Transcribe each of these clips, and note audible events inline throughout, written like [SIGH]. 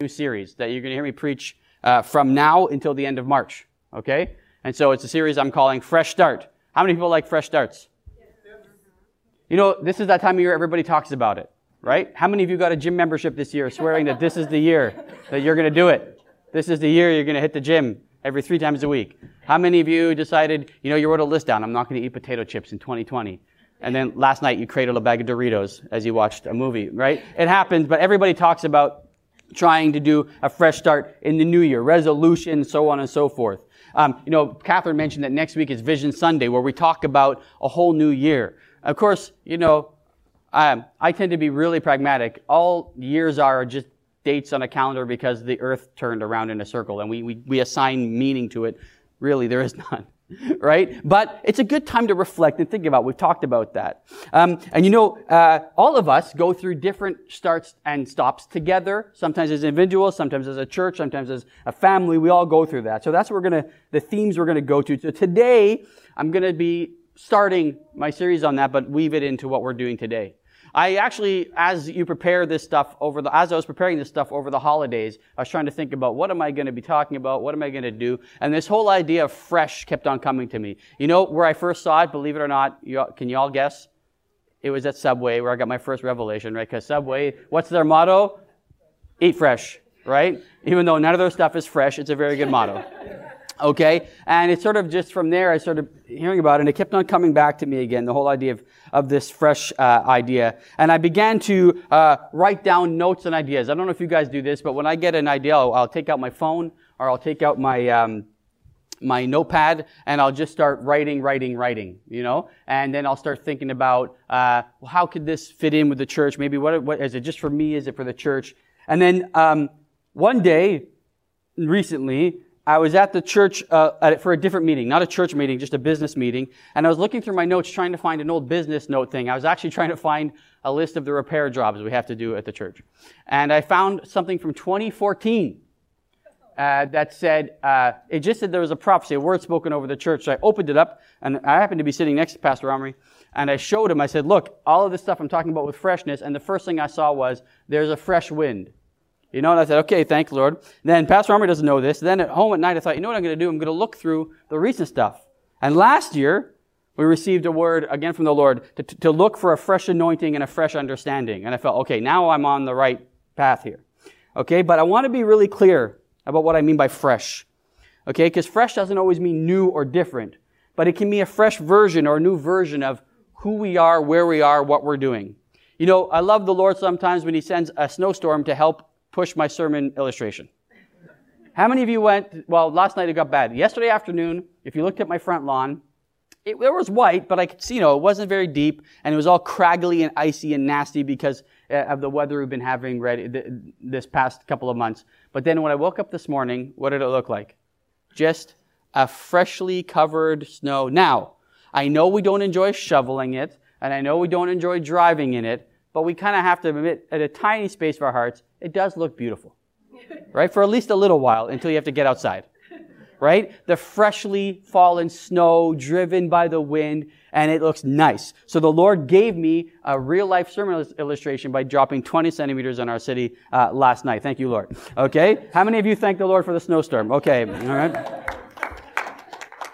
new series that you're going to hear me preach uh, from now until the end of March. Okay? And so it's a series I'm calling Fresh Start. How many people like fresh starts? You know, this is that time of year everybody talks about it, right? How many of you got a gym membership this year swearing that this is the year that you're going to do it? This is the year you're going to hit the gym every three times a week. How many of you decided, you know, you wrote a list down, I'm not going to eat potato chips in 2020. And then last night you cradled a bag of Doritos as you watched a movie, right? It happens, but everybody talks about trying to do a fresh start in the new year, resolution, so on and so forth. Um, you know, Catherine mentioned that next week is Vision Sunday, where we talk about a whole new year. Of course, you know, um, I tend to be really pragmatic. All years are just dates on a calendar because the earth turned around in a circle and we, we, we assign meaning to it. Really, there is [LAUGHS] none. [LAUGHS] right? But it's a good time to reflect and think about. We've talked about that. Um, and you know, uh, all of us go through different starts and stops together. Sometimes as individuals, sometimes as a church, sometimes as a family. We all go through that. So that's what we're gonna, the themes we're gonna go to. So today, I'm gonna be starting my series on that, but weave it into what we're doing today. I actually, as you prepare this stuff over the, as I was preparing this stuff over the holidays, I was trying to think about what am I going to be talking about? What am I going to do? And this whole idea of fresh kept on coming to me. You know where I first saw it, believe it or not, you, can you all guess? It was at Subway where I got my first revelation, right? Because Subway, what's their motto? Eat fresh, right? Even though none of their stuff is fresh, it's a very good motto. [LAUGHS] Okay? And it's sort of just from there, I started hearing about it, and it kept on coming back to me again, the whole idea of, of this fresh uh, idea. And I began to uh, write down notes and ideas. I don't know if you guys do this, but when I get an idea, I'll, I'll take out my phone or I'll take out my. Um, my notepad and I'll just start writing, writing, writing, you know, and then I'll start thinking about, uh, how could this fit in with the church? Maybe what, what is it just for me? Is it for the church? And then um, one day, recently, I was at the church uh, for a different meeting, not a church meeting, just a business meeting. And I was looking through my notes trying to find an old business note thing. I was actually [LAUGHS] trying to find a list of the repair jobs we have to do at the church. And I found something from 2014 uh, that said, uh, it just said there was a prophecy, a word spoken over the church. So I opened it up, and I happened to be sitting next to Pastor Omri, and I showed him, I said, look, all of this stuff I'm talking about with freshness, and the first thing I saw was, there's a fresh wind. You know, and I said, okay, thank Lord. Then Pastor Armour doesn't know this. Then at home at night, I thought, you know what I'm going to do? I'm going to look through the recent stuff. And last year, we received a word again from the Lord to, to look for a fresh anointing and a fresh understanding. And I felt, okay, now I'm on the right path here. Okay, but I want to be really clear about what I mean by fresh. Okay, because fresh doesn't always mean new or different, but it can be a fresh version or a new version of who we are, where we are, what we're doing. You know, I love the Lord sometimes when He sends a snowstorm to help push my sermon illustration. How many of you went, well, last night it got bad. Yesterday afternoon, if you looked at my front lawn, it, it was white, but I could see, you know, it wasn't very deep, and it was all craggly and icy and nasty because uh, of the weather we've been having ready, this past couple of months. But then when I woke up this morning, what did it look like? Just a freshly covered snow. Now, I know we don't enjoy shoveling it, and I know we don't enjoy driving in it, but we kind of have to admit, at a tiny space of our hearts, it does look beautiful. Right? For at least a little while until you have to get outside. Right? The freshly fallen snow driven by the wind and it looks nice. So the Lord gave me a real life sermon illustration by dropping 20 centimeters on our city uh, last night. Thank you, Lord. Okay? How many of you thank the Lord for the snowstorm? Okay. All right.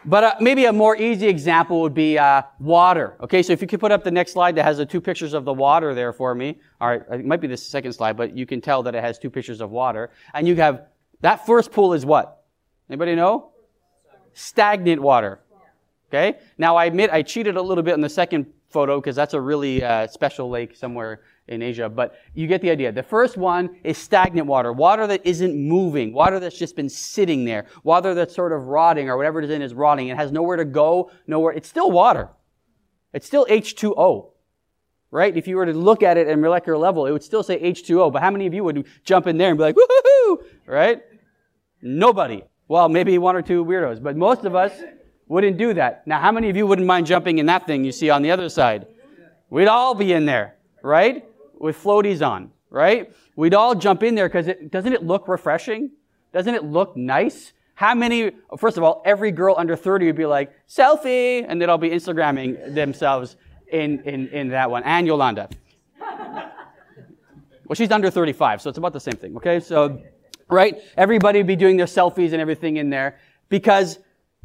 But uh, maybe a more easy example would be uh, water. Okay, so if you could put up the next slide that has the two pictures of the water there for me. All right, it might be the second slide, but you can tell that it has two pictures of water. And you have that first pool is what? Anybody know? Stagnant water. Okay. Now I admit I cheated a little bit in the second photo because that's a really uh, special lake somewhere in Asia, but you get the idea. The first one is stagnant water, water that isn't moving, water that's just been sitting there, water that's sort of rotting or whatever it is in is rotting. It has nowhere to go, nowhere. It's still water. It's still H2O. Right? If you were to look at it at molecular level, it would still say H2O. But how many of you would jump in there and be like, woohoo! Right? Nobody. Well, maybe one or two weirdos, but most of us wouldn't do that. Now, how many of you wouldn't mind jumping in that thing you see on the other side? We'd all be in there, right? with floaties on, right? We'd all jump in there because it doesn't it look refreshing? Doesn't it look nice? How many, first of all, every girl under 30 would be like, selfie, and they'd all be Instagramming themselves in, in, in that one. And Yolanda. [LAUGHS] well, she's under 35, so it's about the same thing, okay? So, right? Everybody would be doing their selfies and everything in there. Because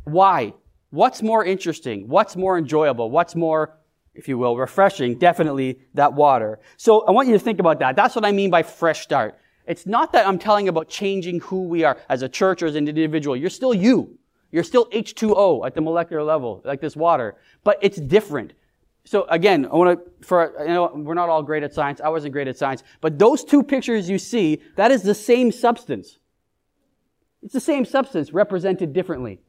why? What's more interesting? What's more enjoyable? What's more, if you will, refreshing? Definitely that water. So I want you to think about that. That's what I mean by fresh start. It's not that I'm telling about changing who we are as a church or as an individual. You're still you. You're still H2O at the molecular level, like this water, but it's different. So again, I want to, for, you know, we're not all great at science. I wasn't great at science, but those two pictures you see, that is the same substance. It's the same substance represented differently.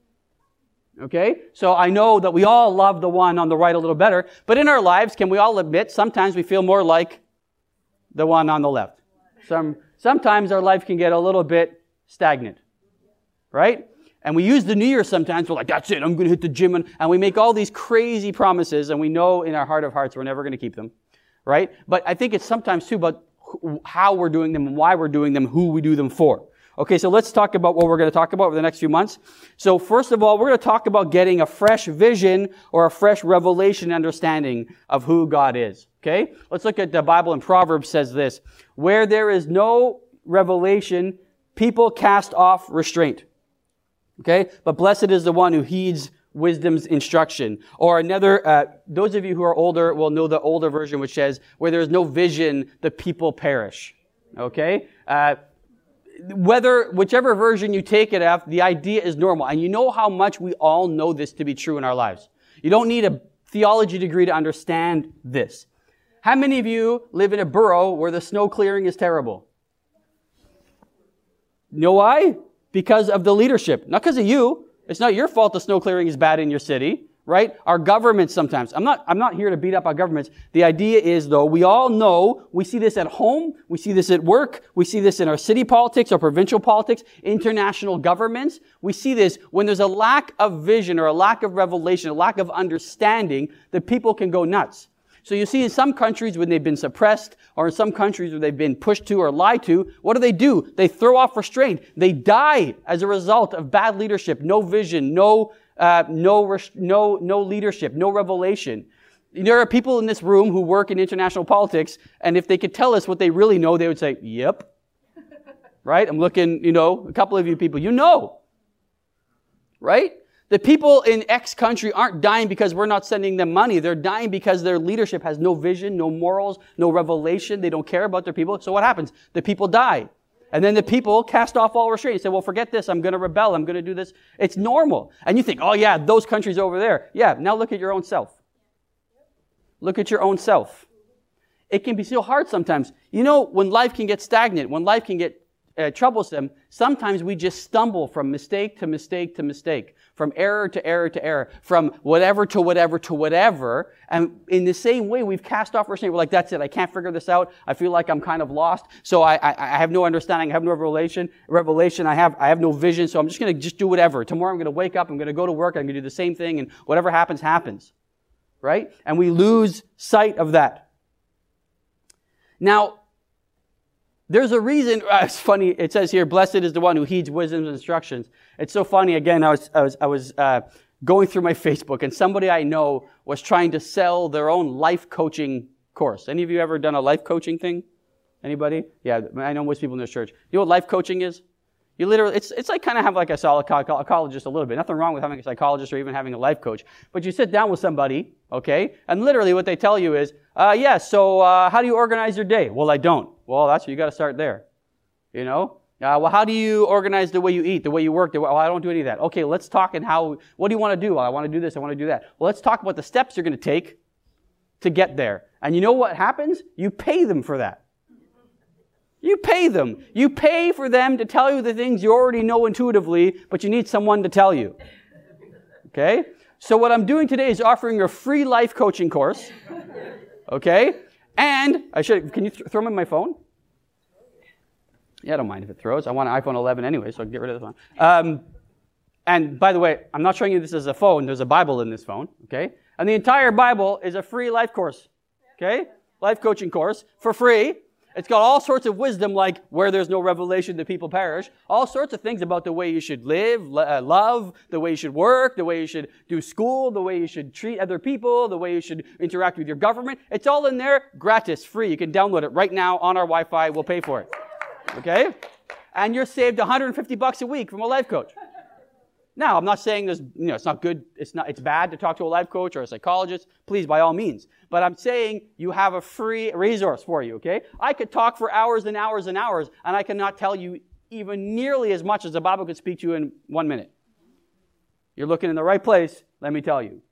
Okay? So I know that we all love the one on the right a little better, but in our lives, can we all admit sometimes we feel more like the one on the left? Some, sometimes our life can get a little bit stagnant. Right? And we use the New Year sometimes. We're like, that's it. I'm going to hit the gym. And, and we make all these crazy promises, and we know in our heart of hearts we're never going to keep them. Right? But I think it's sometimes too about how we're doing them and why we're doing them, who we do them for. Okay, so let's talk about what we're going to talk about over the next few months. So first of all, we're going to talk about getting a fresh vision or a fresh revelation understanding of who God is. Okay? Let's look at the Bible in Proverbs says this. Where there is no revelation, people cast off restraint. Okay? But blessed is the one who heeds wisdom's instruction. Or another, uh, those of you who are older will know the older version which says, where there is no vision, the people perish. Okay? Uh, whether, whichever version you take it of, the idea is normal. And you know how much we all know this to be true in our lives. You don't need a theology degree to understand this. How many of you live in a borough where the snow clearing is terrible? You know why? Because of the leadership. Not because of you. It's not your fault the snow clearing is bad in your city right? Our governments sometimes. I'm not, I'm not here to beat up our governments. The idea is though, we all know, we see this at home, we see this at work, we see this in our city politics our provincial politics, international governments. We see this when there's a lack of vision or a lack of revelation, a lack of understanding, that people can go nuts. So you see in some countries when they've been suppressed or in some countries where they've been pushed to or lied to, what do they do? They throw off restraint. They die as a result of bad leadership, no vision, no uh, no, no, no leadership, no revelation. There are people in this room who work in international politics, and if they could tell us what they really know, they would say, yep. [LAUGHS] right? I'm looking, you know, a couple of you people, you know. Right? The people in X country aren't dying because we're not sending them money. They're dying because their leadership has no vision, no morals, no revelation. They don't care about their people. So what happens? The people die. And then the people cast off all restraint. They say, well, forget this. I'm going to rebel. I'm going to do this. It's normal. And you think, oh yeah, those countries over there. Yeah, now look at your own self. Look at your own self. It can be so hard sometimes. You know, when life can get stagnant, when life can get uh, troublesome, sometimes we just stumble from mistake to mistake to mistake from error to error to error, from whatever to whatever to whatever. And in the same way, we've cast off our sin. We're like, that's it. I can't figure this out. I feel like I'm kind of lost. So I, I, I have no understanding. I have no revelation. Revelation. I have, I have no vision. So I'm just going to just do whatever. Tomorrow I'm going to wake up. I'm going to go to work. I'm going to do the same thing. And whatever happens, happens. Right? And we lose sight of that. Now, there's a reason, [LAUGHS] it's funny, it says here, blessed is the one who heeds wisdom's instructions. It's so funny, again, I was, I was, I was uh, going through my [LAUGHS] Facebook and somebody I know was trying to sell their own life coaching course. Any of you ever done a life coaching thing? Anybody? Yeah, I know most people in this church. You know what life coaching is? You literally, it's, it's like kind of have like a psychologist a little bit. Nothing wrong with having a psychologist or even having a life coach. But you sit down with somebody, okay, and literally what they tell you is, uh, yeah, so uh, how do you organize your day? Well, I don't. Well, that's you got to start there. You know? Uh, well, how do you organize the way you eat, the way you work? The way, well, I don't do any of that. Okay, let's talk and how, what do you want to do? Well, I want to do this, I want to do that. Well, let's talk about the steps you're going to take to get there. And you know what happens? You pay them for that. You pay them. You pay for them to tell you the things you already know intuitively, but you need someone to tell you. Okay? So what I'm doing today is offering a free life coaching course. Okay? And I should can you th- throw me my phone? Yeah, I don't mind if it throws. I want an iPhone 11 anyway, so I can get rid of this one. Um, and by the way, I'm not showing you this as a phone. There's a Bible in this phone, okay? And the entire Bible is a free life course, okay? Life coaching course for free. It's got all sorts of wisdom, like where there's no revelation, the people perish. All sorts of things about the way you should live, uh, love, the way you should work, the way you should do school, the way you should treat other people, the way you should interact with your government. It's all in there, gratis, free. You can download it right now on our Wi-Fi. We'll pay for it. Okay? and you're saved 150 bucks a week from a life coach. Now, I'm not saying this, you know, it's not good, it's not, it's bad to talk to a life coach or a psychologist. Please, by all means. But I'm saying you have a free resource for you, okay? I could talk for hours and hours and hours, and I cannot tell you even nearly as much as the Bible could speak to you in one minute. You're looking in the right place, let me tell you.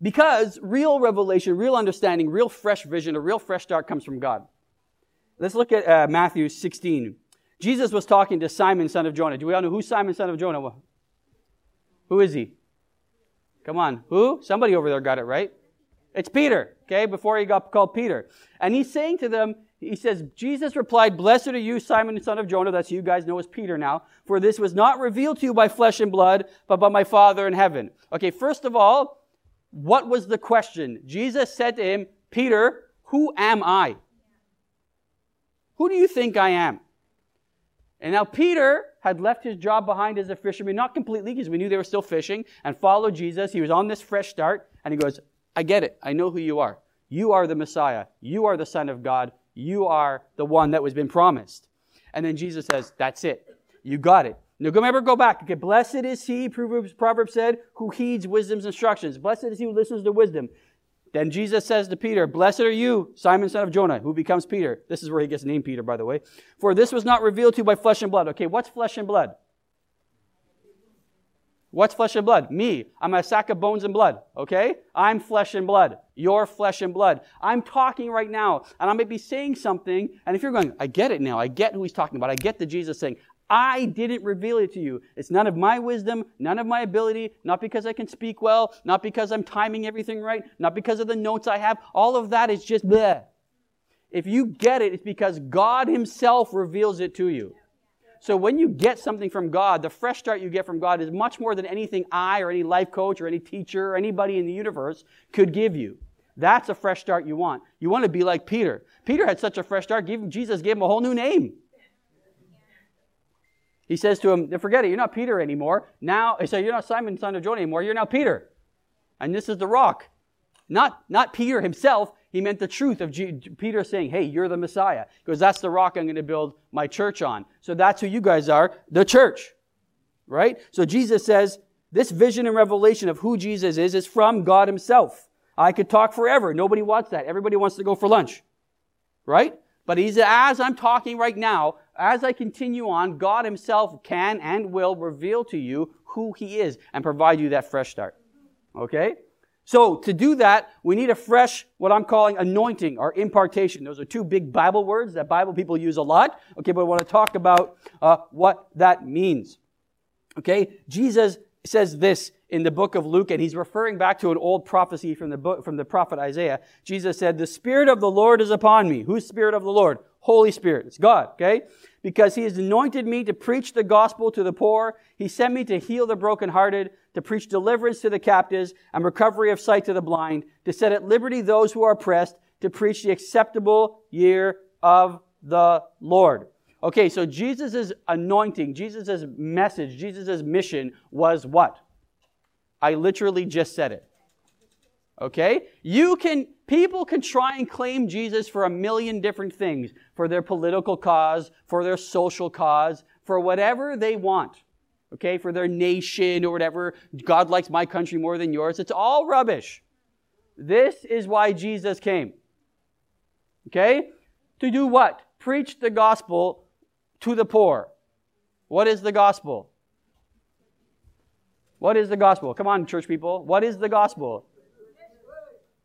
Because real revelation, real understanding, real fresh vision, a real fresh start comes from God. Let's look at uh, Matthew 16. Jesus was talking to Simon, son of Jonah. Do we all know who Simon, son of Jonah was? Who is he? Come on. Who? Somebody over there got it right. It's Peter, okay, before he got called Peter. And he's saying to them, he says, Jesus replied, Blessed are you, Simon, son of Jonah. That's you guys know as Peter now. For this was not revealed to you by flesh and blood, but by my Father in heaven. Okay, first of all, what was the question? Jesus said to him, Peter, who am I? Who do you think I am? And now Peter had left his job behind as a fisherman, not completely because we knew they were still fishing, and followed Jesus. He was on this fresh start, and he goes, I get it. I know who you are. You are the Messiah. You are the Son of God. You are the one that was been promised. And then Jesus says, That's it. You got it. Now, remember, go back. Okay, blessed is he, Proverbs, Proverbs said, who heeds wisdom's instructions. Blessed is he who listens to wisdom. Then Jesus says to Peter, Blessed are you, Simon son of Jonah, who becomes Peter. This is where he gets named Peter, by the way. For this was not revealed to you by flesh and blood. Okay, what's flesh and blood? What's flesh and blood? Me. I'm a sack of bones and blood, okay? I'm flesh and blood. You're flesh and blood. I'm talking right now, and I may be saying something, and if you're going, I get it now, I get who he's talking about, I get the Jesus thing. I didn't reveal it to you. It's none of my wisdom, none of my ability, not because I can speak well, not because I'm timing everything right, not because of the notes I have. All of that is just bleh. If you get it, it's because God Himself reveals it to you. So when you get something from God, the fresh start you get from God is much more than anything I or any life coach or any teacher or anybody in the universe could give you. That's a fresh start you want. You want to be like Peter. Peter had such a fresh start, Jesus gave him a whole new name. He says to him, Forget it, you're not Peter anymore. Now, he said, You're not Simon, son of Jonah anymore. You're now Peter. And this is the rock. Not, not Peter himself. He meant the truth of G- Peter saying, Hey, you're the Messiah. Because that's the rock I'm going to build my church on. So that's who you guys are, the church. Right? So Jesus says, This vision and revelation of who Jesus is is from God Himself. I could talk forever. Nobody wants that. Everybody wants to go for lunch. Right? But as I'm talking right now, as I continue on, God himself can and will reveal to you who he is and provide you that fresh start. Okay? So to do that, we need a fresh, what I'm calling anointing or impartation. Those are two big Bible words that Bible people use a lot. Okay, but I want to talk about uh, what that means. Okay, Jesus says this in the book of Luke, and he's referring back to an old prophecy from the book, from the prophet Isaiah. Jesus said, the Spirit of the Lord is upon me. Who's Spirit of the Lord? Holy Spirit. It's God, okay? Because he has anointed me to preach the gospel to the poor. He sent me to heal the brokenhearted, to preach deliverance to the captives and recovery of sight to the blind, to set at liberty those who are oppressed, to preach the acceptable year of the Lord. Okay, so Jesus' anointing, Jesus' message, Jesus' mission was what? I literally just said it. Okay? You can, people can try and claim Jesus for a million different things, for their political cause, for their social cause, for whatever they want. Okay? For their nation or whatever. God likes my country more than yours. It's all rubbish. This is why Jesus came. Okay? To do what? Preach the gospel to the poor. What is the gospel? What is the gospel? Come on, church people. What is the gospel?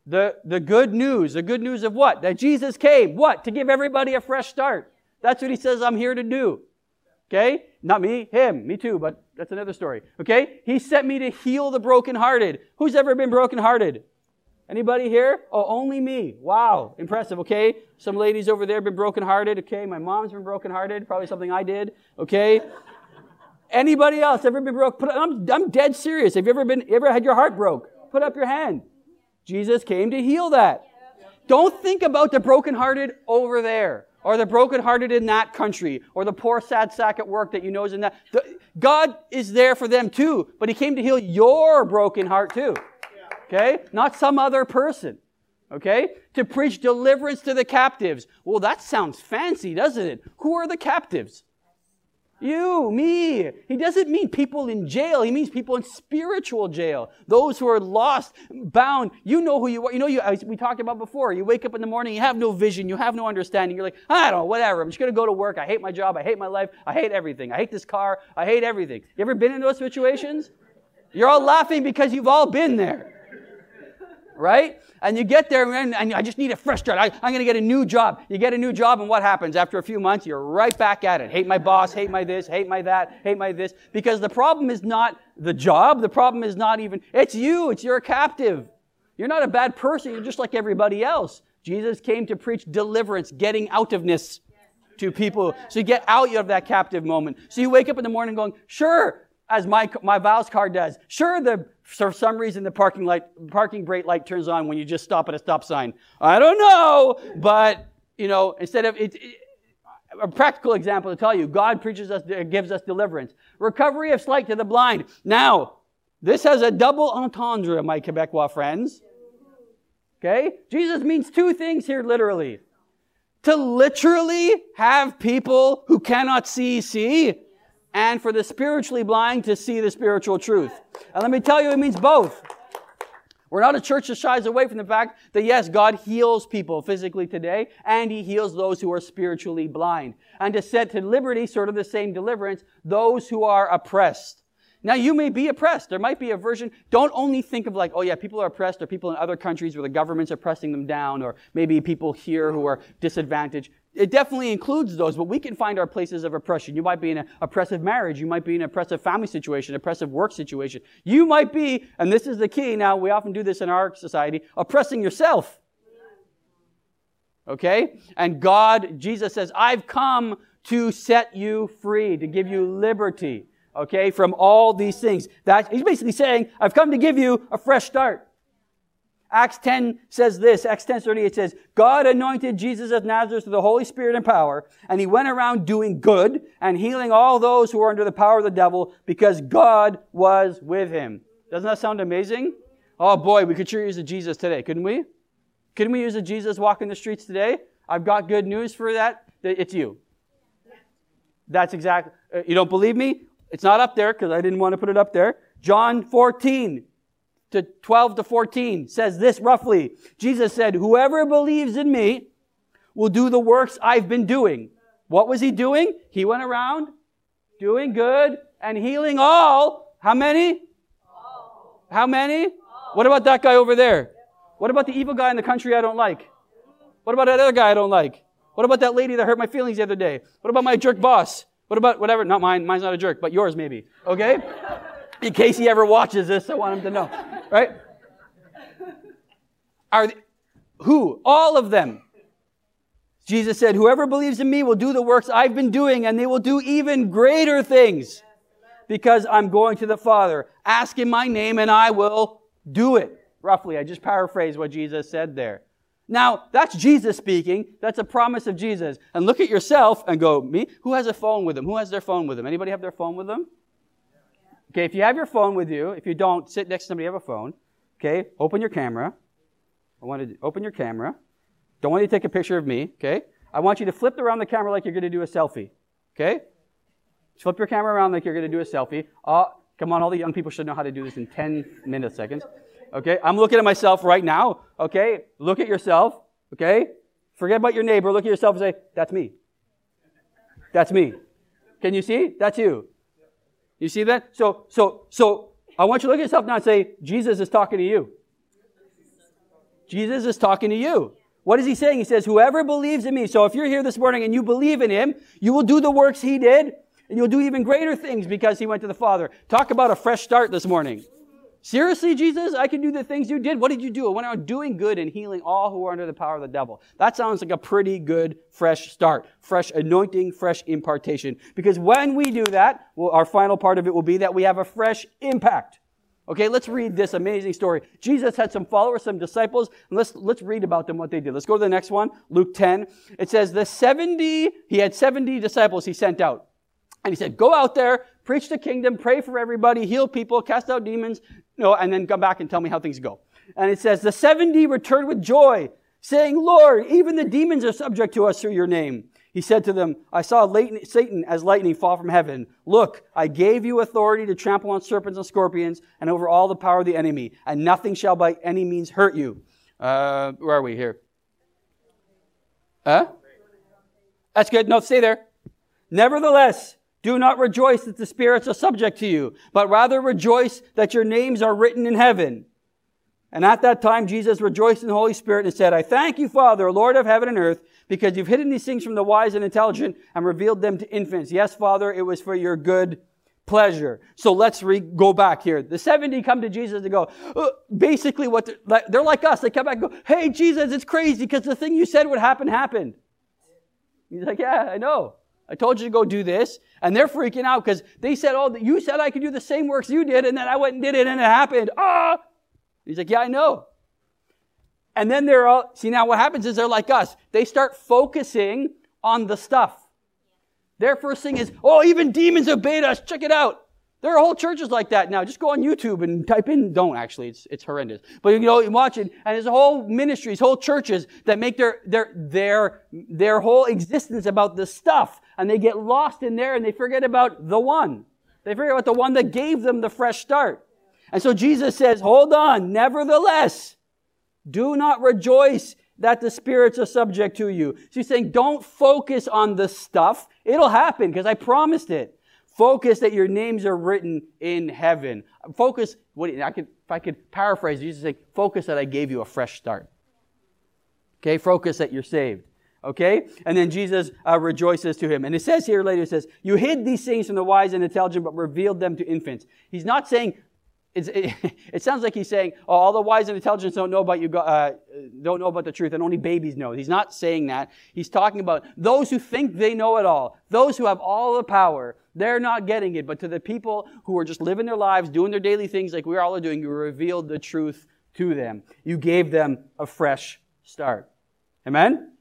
The, the good news. The good news of what? That Jesus came. What? To give everybody a fresh start. That's what he says I'm here to do. Okay? Not me, him. Me too, but that's another story. Okay? He sent me to heal the brokenhearted. Who's ever been brokenhearted? Anybody here? Oh, only me. Wow. Impressive. Okay. Some ladies over there have been brokenhearted. Okay. My mom's been brokenhearted. Probably something I did. Okay. Anybody else ever been broke? Put, I'm, I'm dead serious. Have you ever been, ever had your heart broke? Put up your hand. Jesus came to heal that. Don't think about the brokenhearted over there, or the brokenhearted in that country, or the poor sad sack at work that you know is in that. The, God is there for them too, but He came to heal your broken heart too. Okay? Not some other person. Okay? To preach deliverance to the captives. Well, that sounds fancy, doesn't it? Who are the captives? You, me. He doesn't mean people in jail. He means people in spiritual jail. Those who are lost, bound. You know who you are. You know, you, we talked about before. You wake up in the morning, you have no vision, you have no understanding. You're like, I don't know, whatever. I'm just going to go to work. I hate my job. I hate my life. I hate everything. I hate this car. I hate everything. You ever been in those situations? You're all laughing because you've all been there right? And you get there and, and I just need a fresh start. I, I'm going to get a new job. You get a new job, and what happens? After a few months, you're right back at it. Hate my boss, hate my this, hate my that, hate my this. Because the problem is not the job. The problem is not even, it's you. It's you're captive. You're not a bad person. You're just like everybody else. Jesus came to preach deliverance, getting out ofness to people. So you get out of that captive moment. So you wake up in the morning going, sure, as my, my vows card does. Sure, the, for some reason the parking light, parking brake light turns on when you just stop at a stop sign. I don't know, but, you know, instead of, it, it a practical example to tell you, God preaches us, gives us deliverance. Recovery of sight to the blind. Now, this has a double entendre, my Quebecois friends. Okay? Jesus means two things here literally. To literally have people who cannot see, see, and for the spiritually blind to see the spiritual truth. And let me tell you, it means both. We're not a church that shies away from the fact that yes, God heals people physically today, and He heals those who are spiritually blind. And to set to liberty, sort of the same deliverance, those who are oppressed. Now, you may be oppressed. There might be a version. Don't only think of like, oh yeah, people are oppressed, or people in other countries where the government's are pressing them down, or maybe people here who are disadvantaged. It definitely includes those, but we can find our places of oppression. You might be in an oppressive marriage. You might be in an oppressive family situation, oppressive work situation. You might be, and this is the key now, we often do this in our society, oppressing yourself. Okay? And God, Jesus says, I've come to set you free, to give you liberty. Okay? From all these things. That, he's basically saying, I've come to give you a fresh start. Acts 10 says this, Acts 10 30, it says, God anointed Jesus of Nazareth with the Holy Spirit and power, and he went around doing good and healing all those who were under the power of the devil because God was with him. Doesn't that sound amazing? Oh boy, we could sure use a Jesus today, couldn't we? Couldn't we use a Jesus walking the streets today? I've got good news for that. It's you. That's exactly, uh, you don't believe me? It's not up there because I didn't want to put it up there. John 14, to 12 to 14 says this roughly. Jesus said, Whoever believes in me will do the works I've been doing. What was he doing? He went around doing good and healing all. How many? All. How many? All. What about that guy over there? What about the evil guy in the country I don't like? What about that other guy I don't like? What about that lady that hurt my feelings the other day? What about my jerk boss? What about whatever? Not mine. Mine's not a jerk, but yours maybe. Okay? In case he ever watches this, I want him to know. Right? Are they, who? All of them. Jesus said, Whoever believes in me will do the works I've been doing, and they will do even greater things because I'm going to the Father. Ask in my name, and I will do it. Roughly, I just paraphrase what Jesus said there. Now, that's Jesus speaking. That's a promise of Jesus. And look at yourself and go, me? Who has a phone with them? Who has their phone with them? Anybody have their phone with them? Okay, if you have your phone with you, if you don't, sit next to somebody who have a phone. Okay, open your camera. I want to open your camera. Don't want you to take a picture of me. Okay, I want you to flip around the camera like you're going to do a selfie. Okay, flip your camera around like you're going to do a selfie. Uh, come on, all the young people should know how to do this in 10 minutes, seconds. Okay, I'm looking at myself right now. Okay, look at yourself. Okay, forget about your neighbor. Look at yourself and say, "That's me. That's me." Can you see? That's you. You see that? So, so, so I want you to look at yourself now and say, Jesus is talking to you. Jesus is talking to you. What is he saying? He says, whoever believes in me. So if you're here this morning and you believe in him, you will do the works he did and you'll do even greater things because he went to the Father. Talk about a fresh start this morning. Seriously, Jesus, I can do the things you did. What did you do? I went out doing good and healing all who are under the power of the devil. That sounds like a pretty good fresh start, fresh anointing, fresh impartation. Because when we do that, well, our final part of it will be that we have a fresh impact. Okay, let's read this amazing story. Jesus had some followers, some disciples, and let's, let's read about them, what they did. Let's go to the next one, Luke 10. It says, the 70, he had 70 disciples he sent out. And he said, go out there, preach the kingdom, pray for everybody, heal people, cast out demons, know, and then come back and tell me how things go. And it says, the 70 returned with joy, saying, Lord, even the demons are subject to us through your name. He said to them, I saw Satan as lightning fall from heaven. Look, I gave you authority to trample on serpents and scorpions and over all the power of the enemy, and nothing shall by any means hurt you. Uh, where are we here? Huh? That's good. No, stay there. Nevertheless, do not rejoice that the spirits are subject to you, but rather rejoice that your names are written in heaven. And at that time, Jesus rejoiced in the Holy Spirit and said, I thank you, Father, Lord of heaven and earth, because you've hidden these things from the wise and intelligent and revealed them to infants. Yes, Father, it was for your good pleasure. So let's re- go back here. The 70 come to Jesus and go, uh, basically what they're like, they're like us. They come back and go, hey, Jesus, it's crazy because the thing you said would happen happened. He's like, yeah, I know. I told you to go do this. And they're freaking out because they said, oh, you said I could do the same works you did. And then I went and did it and it happened. Ah! He's like, yeah, I know. And then they're all, see now what happens is they're like us. They start focusing on the stuff. Their first thing is, oh, even demons obeyed us. Check it out. There are whole churches like that now. Just go on YouTube and type in, don't actually, it's, it's horrendous. But you know, you watch it, and there's whole ministries, whole churches that make their, their, their, their whole existence about the stuff. And they get lost in there and they forget about the one. They forget about the one that gave them the fresh start. And so Jesus says, hold on, nevertheless, do not rejoice that the spirits are subject to you. So he's saying, don't focus on the stuff. It'll happen because I promised it. Focus that your names are written in heaven. Focus, what I could, if I could paraphrase, Jesus say, focus that I gave you a fresh start. Okay, focus that you're saved. Okay? And then Jesus uh, rejoices to him. And it says here later, it says, You hid these things from the wise and intelligent, but revealed them to infants. He's not saying it, [LAUGHS] it, sounds like he's saying, oh, all the wise and intelligent don't know about you, uh, don't know about the truth, and only babies know. He's not saying that. He's talking about those who think they know it all, those who have all the power. They're not getting it. But to the people who are just living their lives, doing their daily things like we all are doing, you revealed the truth to them. You gave them a fresh start. Amen?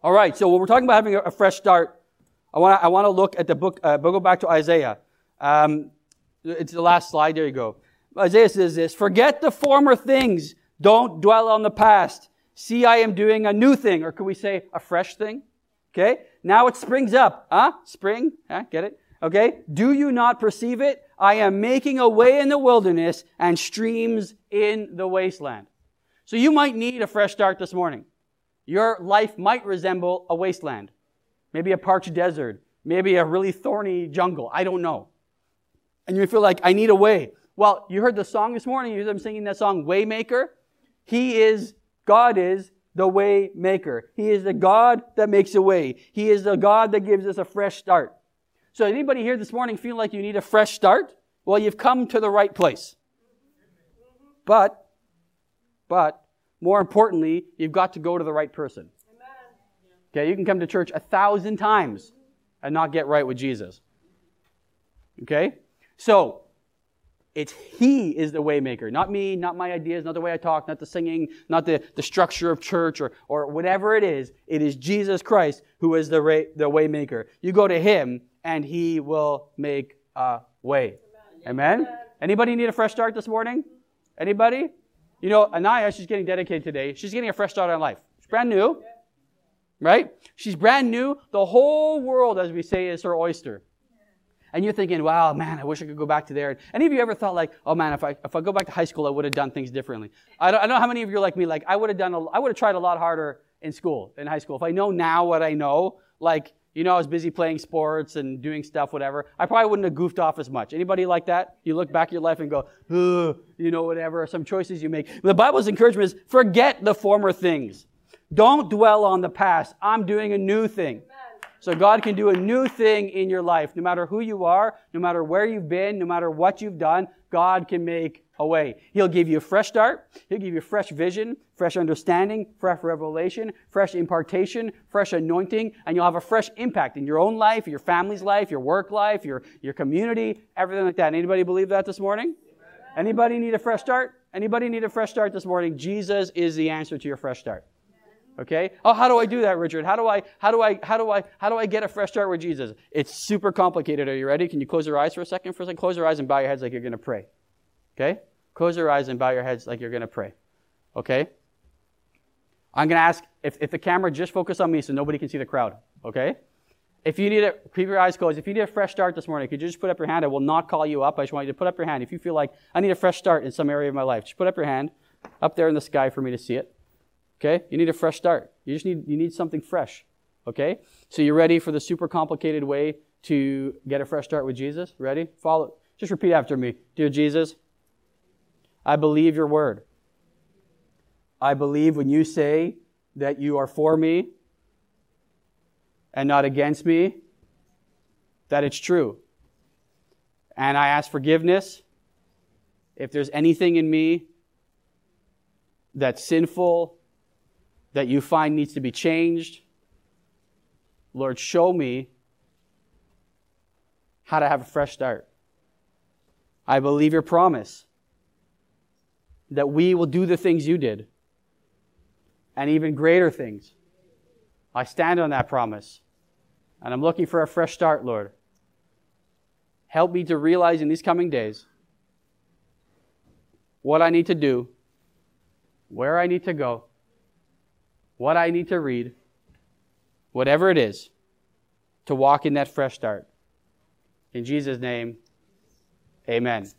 All right, so when we're talking about having a, fresh start, I want to I wanna look at the book, uh, go back to Isaiah. Um, it's the last slide. There you go. Isaiah says this Forget the former things. Don't dwell on the past. See, I am doing a new thing. Or could we say a fresh thing? Okay. Now it springs up. Huh? Spring? Huh? Get it? Okay. Do you not perceive it? I am making a way in the wilderness and streams in the wasteland. So you might need a fresh start this morning. Your life might resemble a wasteland. Maybe a parched desert. Maybe a really thorny jungle. I don't know and you feel like, I need a way. Well, you heard the song this morning. You heard them singing that song, Waymaker. He is, God is the way maker. He is the God that makes a way. He is the God that gives us a fresh start. So anybody here this morning feel like you need a fresh start? Well, you've come to the right place. But, but, more importantly, you've got to go to the right person. Okay, you can come to church a thousand times and not get right with Jesus. Okay? So, it's He is the waymaker, not me, not my ideas, not the way I talk, not the singing, not the, the structure of church or, or whatever it is. It is Jesus Christ who is the, the waymaker. You go to Him and He will make a way. Amen? Amen? Anybody need a fresh start this morning? Anybody? You know, Anaya, she's getting dedicated today. She's getting a fresh start on life. She's brand new. Right? She's brand new. The whole world, as we say, is her oyster. And you're thinking, wow, man, I wish I could go back to there. Any of you ever thought like, oh man, if I, if I go back to high school, I would have done things differently? I don't, I don't know how many of you are like me, like I would have done, a, I would have tried a lot harder in school, in high school. If I know now what I know, like, you know, I was busy playing sports and doing stuff, whatever. I probably wouldn't have goofed off as much. Anybody like that? You look back at your life and go, Ugh, you know, whatever, some choices you make. The Bible's encouragement is forget the former things. Don't dwell on the past. I'm doing a new thing. So God can do a new thing in your life. No matter who you are, no matter where you've been, no matter what you've done, God can make a way. He'll give you a fresh start. He'll give you fresh vision, fresh understanding, fresh revelation, fresh impartation, fresh anointing, and you'll have a fresh impact in your own life, your family's life, your work life, your, your community, everything like that. Anybody believe that this morning? Anybody need a fresh start? Anybody need a fresh start this morning? Jesus is the answer to your fresh start. Okay? Oh, how do I do that, Richard? How do I, how do I, how do I, how do I get a fresh start with Jesus? It's super complicated. Are you ready? Can you close your eyes for a second? For a second, close your eyes and bow your heads like you're to pray. Okay? Close your eyes and bow your heads like you're going to pray. Okay? I'm going to ask if, if the camera just focus on me so nobody can see the crowd, okay? If you need a, keep your eyes closed. If you need a fresh start this morning, could you just put up your hand? I will not call you up. I just want you to put up your hand. If you feel like I need a fresh start in some area of my life, just put up your hand up there in the sky for me to see it. Okay? You need a fresh start. You just need, you need something fresh. Okay? So you're ready for the super complicated way to get a fresh start with Jesus? Ready? Follow. Just repeat after me. Dear Jesus, I believe your word. I believe when you say that you are for me and not against me, that it's true. And I ask forgiveness if there's anything in me that's sinful, that you find needs to be changed. Lord, show me how to have a fresh start. I believe your promise that we will do the things you did and even greater things. I stand on that promise. And I'm looking for a fresh start, Lord. Help me to realize in these coming days what I need to do, where I need to go, what I need to read, whatever it is, to walk in that fresh start. In Jesus' name, amen.